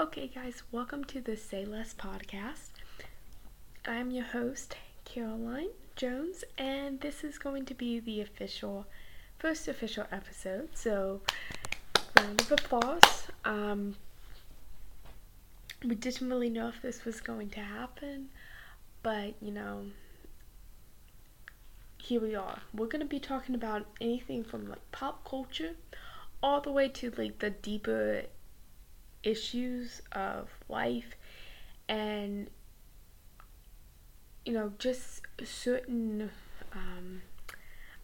Okay, guys, welcome to the Say Less podcast. I'm your host, Caroline Jones, and this is going to be the official, first official episode. So, round of applause. Um, we didn't really know if this was going to happen, but you know, here we are. We're going to be talking about anything from like pop culture all the way to like the deeper issues of life and you know just certain um,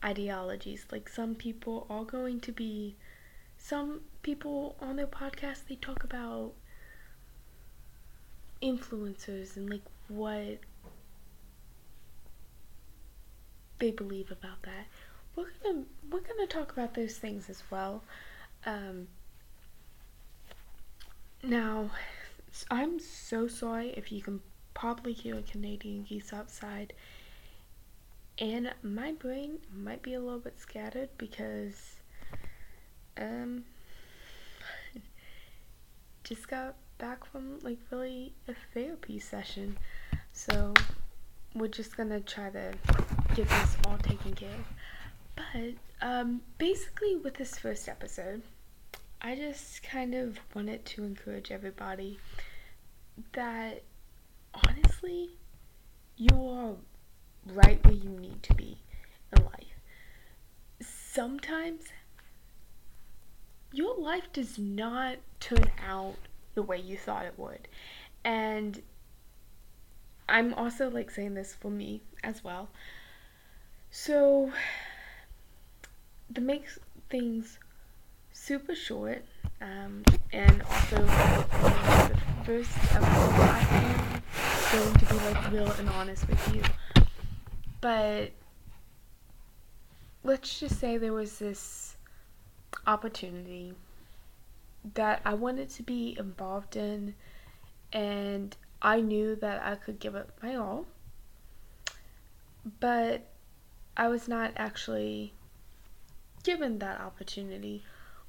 ideologies like some people are going to be some people on their podcast they talk about influencers and like what they believe about that. We're gonna we're gonna talk about those things as well. Um, now, I'm so sorry if you can probably hear a Canadian geese outside, and my brain might be a little bit scattered because um just got back from like really a therapy session, so we're just gonna try to get this all taken care of. But um, basically, with this first episode, I just kind of wanted to encourage everybody that honestly, you are right where you need to be in life. Sometimes your life does not turn out the way you thought it would. And I'm also like saying this for me as well. So, to make things super short, um, and also the first episode, I am going to be like real and honest with you. But let's just say there was this opportunity that I wanted to be involved in, and I knew that I could give it my all, but I was not actually given that opportunity.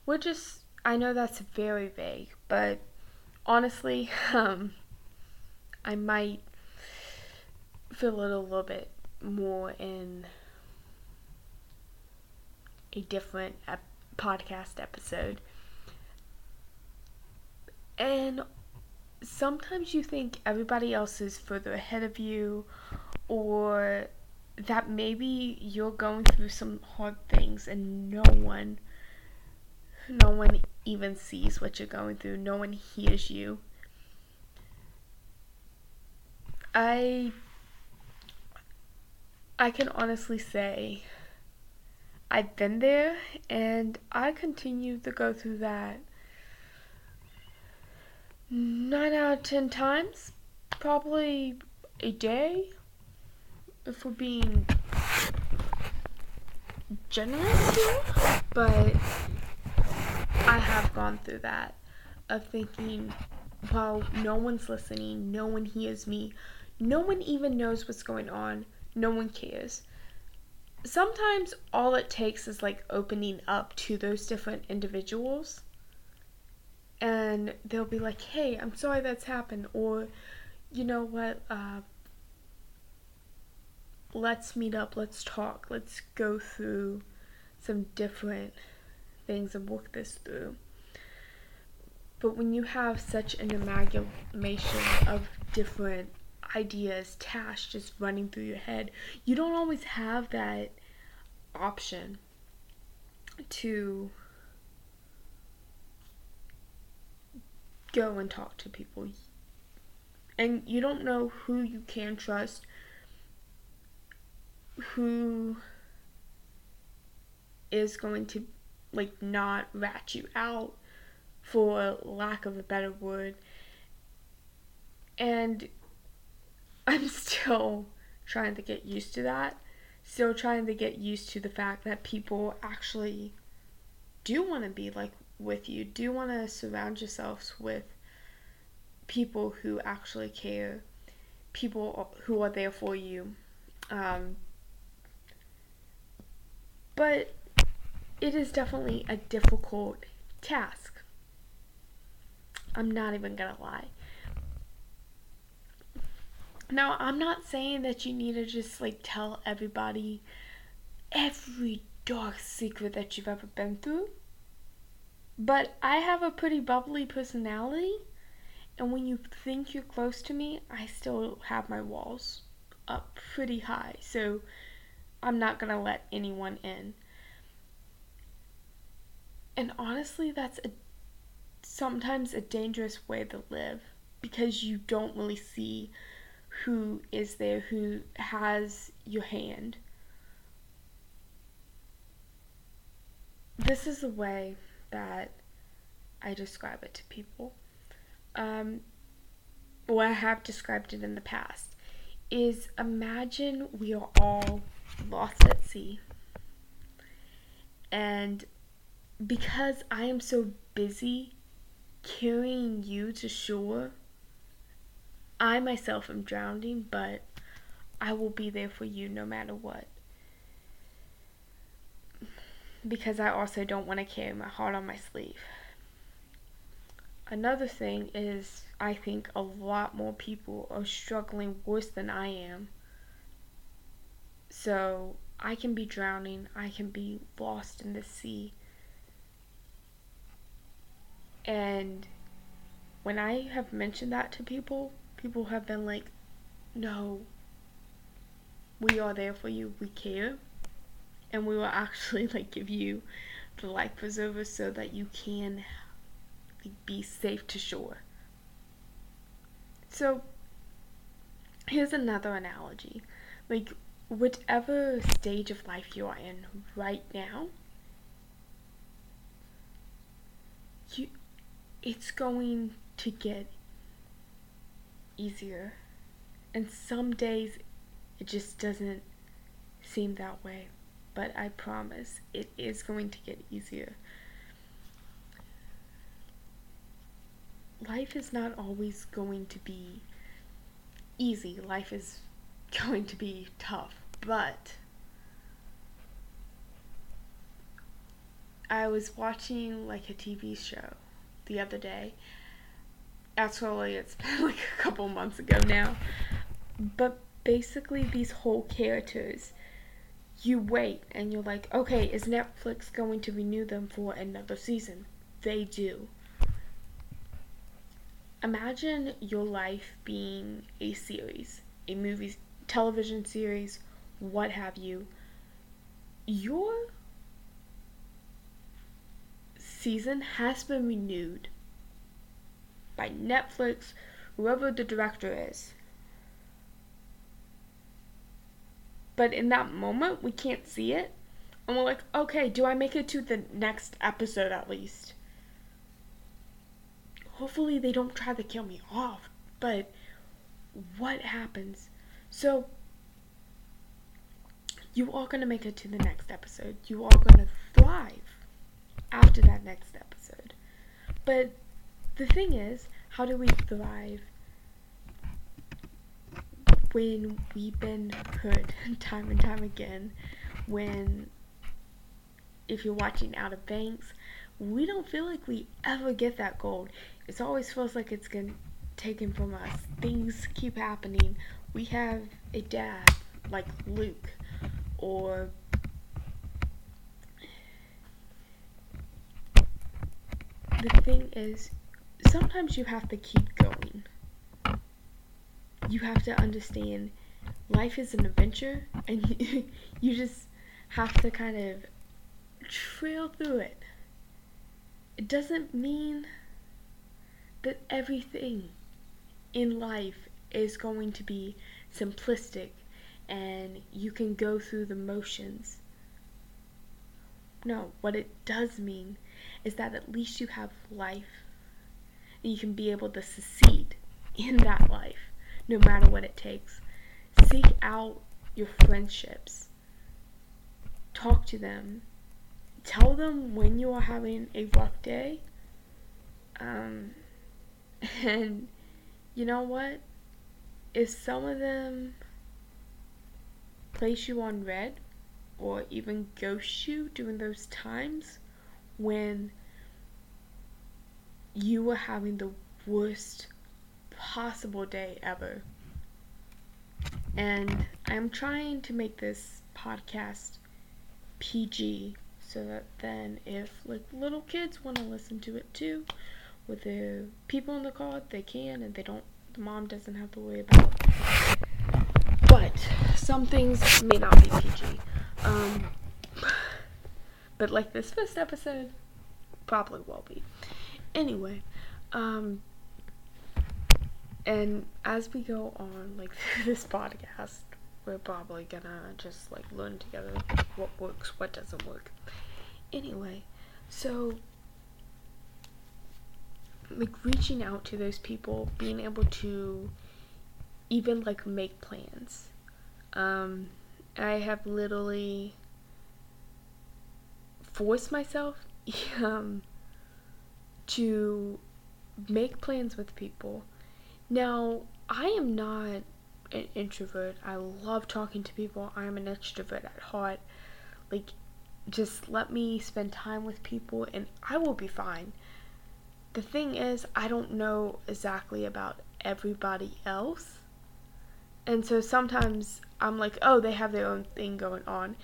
Which is, I know that's very vague, but honestly, um, I might feel it a little bit more in a different ep- podcast episode. And sometimes you think everybody else is further ahead of you or that maybe you're going through some hard things and no one no one even sees what you're going through no one hears you i i can honestly say i've been there and i continue to go through that nine out of ten times, probably a day, if we're being generous here. But gone through that of thinking, well, no one's listening, no one hears me, no one even knows what's going on, no one cares. Sometimes all it takes is like opening up to those different individuals and they'll be like, "Hey, I'm sorry that's happened," or, "You know what? Uh, let's meet up. Let's talk. Let's go through some different things and work this through." But when you have such an amalgamation of different ideas, tasks just running through your head, you don't always have that option to go and talk to people. And you don't know who you can trust, who is going to like not rat you out for lack of a better word. And I'm still trying to get used to that. Still trying to get used to the fact that people actually do want to be like with you. Do want to surround yourselves with people who actually care, people who are there for you. Um, but it is definitely a difficult task. I'm not even gonna lie. Now, I'm not saying that you need to just like tell everybody every dark secret that you've ever been through. But I have a pretty bubbly personality, and when you think you're close to me, I still have my walls up pretty high. So I'm not going to let anyone in. And honestly, that's a sometimes a dangerous way to live because you don't really see who is there who has your hand. This is the way that I describe it to people. Um, I have described it in the past. Is imagine we are all lost at sea. And because I am so busy carrying you to shore, I myself am drowning, but I will be there for you no matter what. Because I also don't want to carry my heart on my sleeve. Another thing is, I think a lot more people are struggling worse than I am. So I can be drowning, I can be lost in the sea. And when I have mentioned that to people, people have been like, no, we are there for you, we care, and we will actually like give you the life preserver so that you can be safe to shore. So here's another analogy. Like whatever stage of life you are in right now, you it's going to get easier. And some days it just doesn't seem that way. But I promise it is going to get easier. Life is not always going to be easy. Life is going to be tough. But I was watching like a TV show the other day actually it's been like a couple months ago now. But basically these whole characters you wait and you're like, okay, is Netflix going to renew them for another season? They do. Imagine your life being a series, a movie, television series, what have you. Your season has been renewed by Netflix, whoever the director is. But in that moment, we can't see it. And we're like, okay, do I make it to the next episode at least? Hopefully, they don't try to kill me off. But what happens? So, you are going to make it to the next episode. You are going to thrive after that next episode. But the thing is, how do we thrive when we've been hurt time and time again? When, if you're watching Outer Banks, we don't feel like we ever get that gold. It always feels like it's getting taken from us. Things keep happening. We have a dad like Luke or the thing is sometimes you have to keep going. You have to understand life is an adventure and you, just have to kind of trail through it. It doesn't mean that everything in life is going to be simplistic and you can go through the motions. No, what it does mean is that at least you have life and you can be able to succeed in that life, no matter what it takes. Seek out your friendships. Talk to them. Tell them when you are having a rough day. Um, and you know what? If some of them place you on read or even ghost you during those times when you were having the worst possible day ever. And I'm trying to make this podcast PG so that then if like little kids want to listen to it too with the people in the car they can and they don't the mom doesn't have to worry about but some things may not be PG um but like this first episode probably will be anyway um and as we go on like this podcast we're probably gonna just like learn together what works what doesn't work. Anyway so like reaching out to those people being able to even like make plans. Um i have literally forced myself um to make plans with people now, I am not an introvert. I love talking to people. I am an extrovert at heart. Like, just let me spend time with people and I will be fine. The thing is, I don't know exactly about everybody else. And so sometimes I'm like, oh, they have their own thing going on.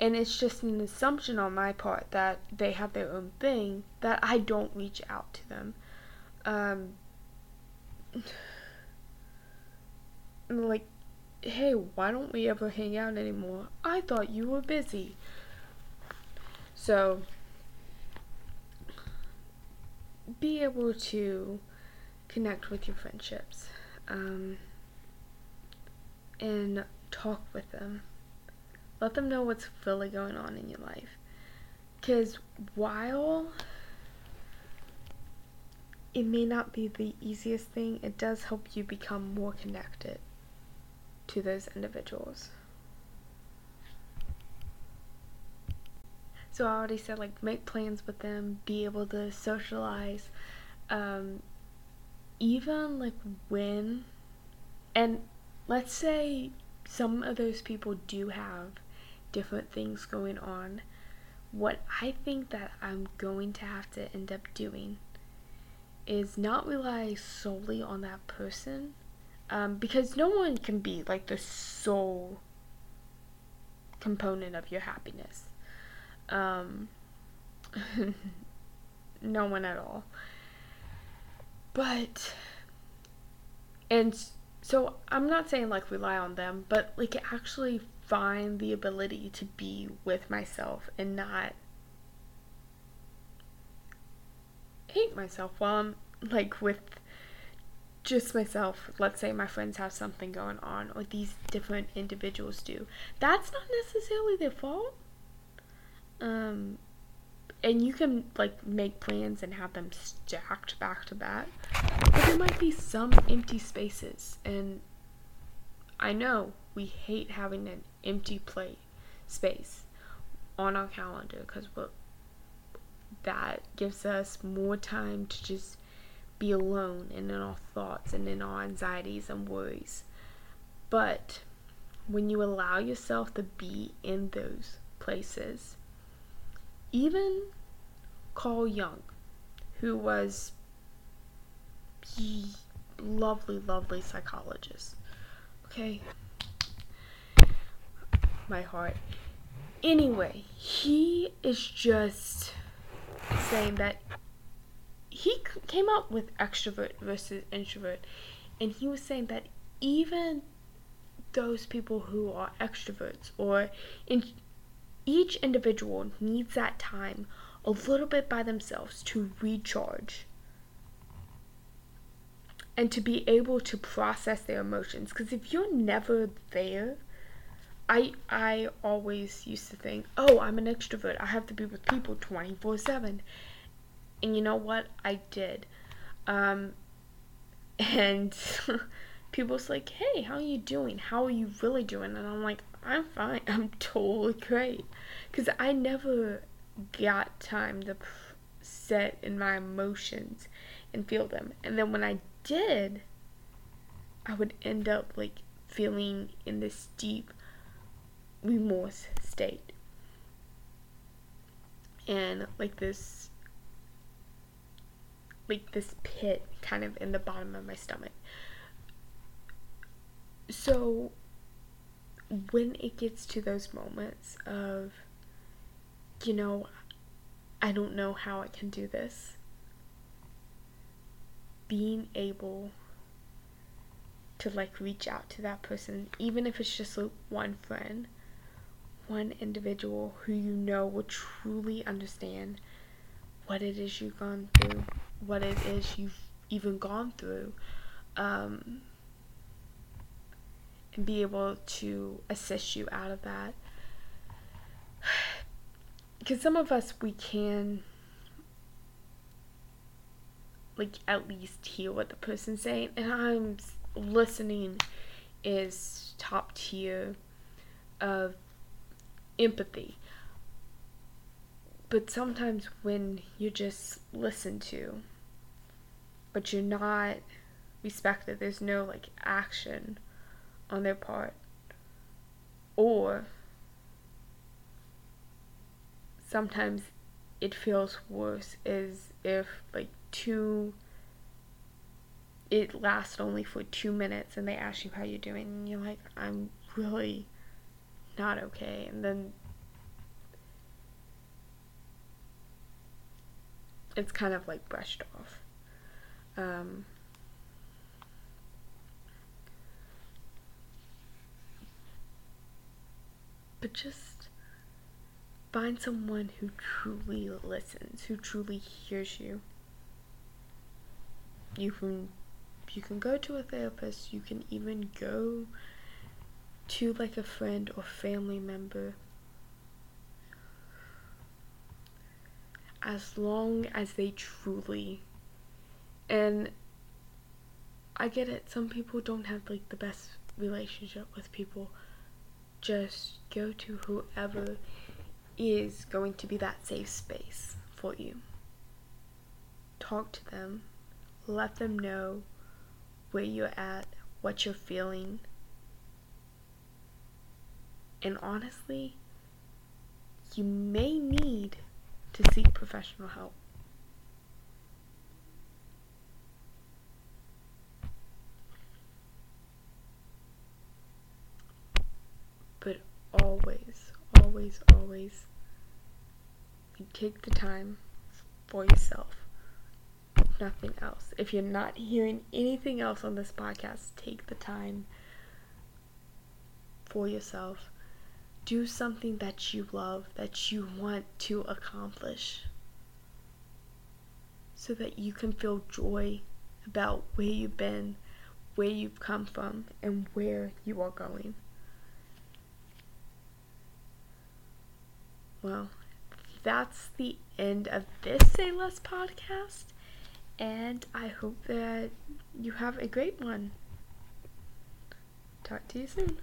And it's just an assumption on my part that they have their own thing that I don't reach out to them. Um, like, hey, why don't we ever hang out anymore? I thought you were busy. So, be able to connect with your friendships um, and talk with them. Let them know what's really going on in your life. Because while it may not be the easiest thing, it does help you become more connected to those individuals. So I already said like make plans with them, be able to socialize, um, even like when, and let's say some of those people do have different things going on. What I think that I'm going to have to end up doing is not rely solely on that person um, because no one can be like the sole component of your happiness. Um, no one at all. But, and so I'm not saying like rely on them, but like actually find the ability to be with myself and not hate myself while I'm like with just myself, let's say my friends have something going on, or these different individuals do, that's not necessarily their fault. Um, and you can like make plans and have them stacked back to back, but there might be some empty spaces, and I know we hate having an empty plate space on our calendar because that gives us more time to just be alone and in our thoughts and in our anxieties and worries. But when you allow yourself to be in those places, even Carl Jung, who was lovely, lovely psychologist. Okay. My heart. Anyway, he is just saying that he came up with extrovert versus introvert, and he was saying that even those people who are extroverts or in, each individual needs that time a little bit by themselves to recharge and to be able to process their emotions because if you're never there I I always used to think, "Oh, I'm an extrovert. I have to be with people 24/7." And you know what? I did. Um, and people's like, hey, how are you doing? How are you really doing? And I'm like, I'm fine. I'm totally great. Because I never got time to set in my emotions and feel them. And then when I did, I would end up like feeling in this deep remorse state. And like this like this pit kind of in the bottom of my stomach. So when it gets to those moments of, you know, I don't know how I can do this, being able to like reach out to that person, even if it's just like one friend, one individual who you know will truly understand what it is you've gone through, what it is you've even gone through, um, and be able to assist you out of that. Because some of us, we can, like, at least hear what the person's saying, and I'm listening is top tier of empathy. But sometimes when you just listen to, but you're not respected, there's no like action on their part. Or sometimes it feels worse as if like two it lasts only for two minutes and they ask you how you're doing and you're like i'm really not okay and then it's kind of like brushed off. Um, but just find someone who truly listens, who truly hears you. You can you can go to a therapist, you can even go to like a friend or family member as long as they truly and I get it some people don't have like the best relationship with people just go to whoever is going to be that safe space for you. Talk to them. Let them know where you're at what you're feeling. And honestly you may need to seek professional help. But always, always, take the time for yourself. Nothing else. If you're not hearing anything else on this podcast, take the time for yourself do something that you love, that you want to accomplish, so that you can feel joy about where you've been, where you've come from, and where you are going. Well, that's the end of this Say Less podcast, and I hope that you have a great one. Talk to you soon.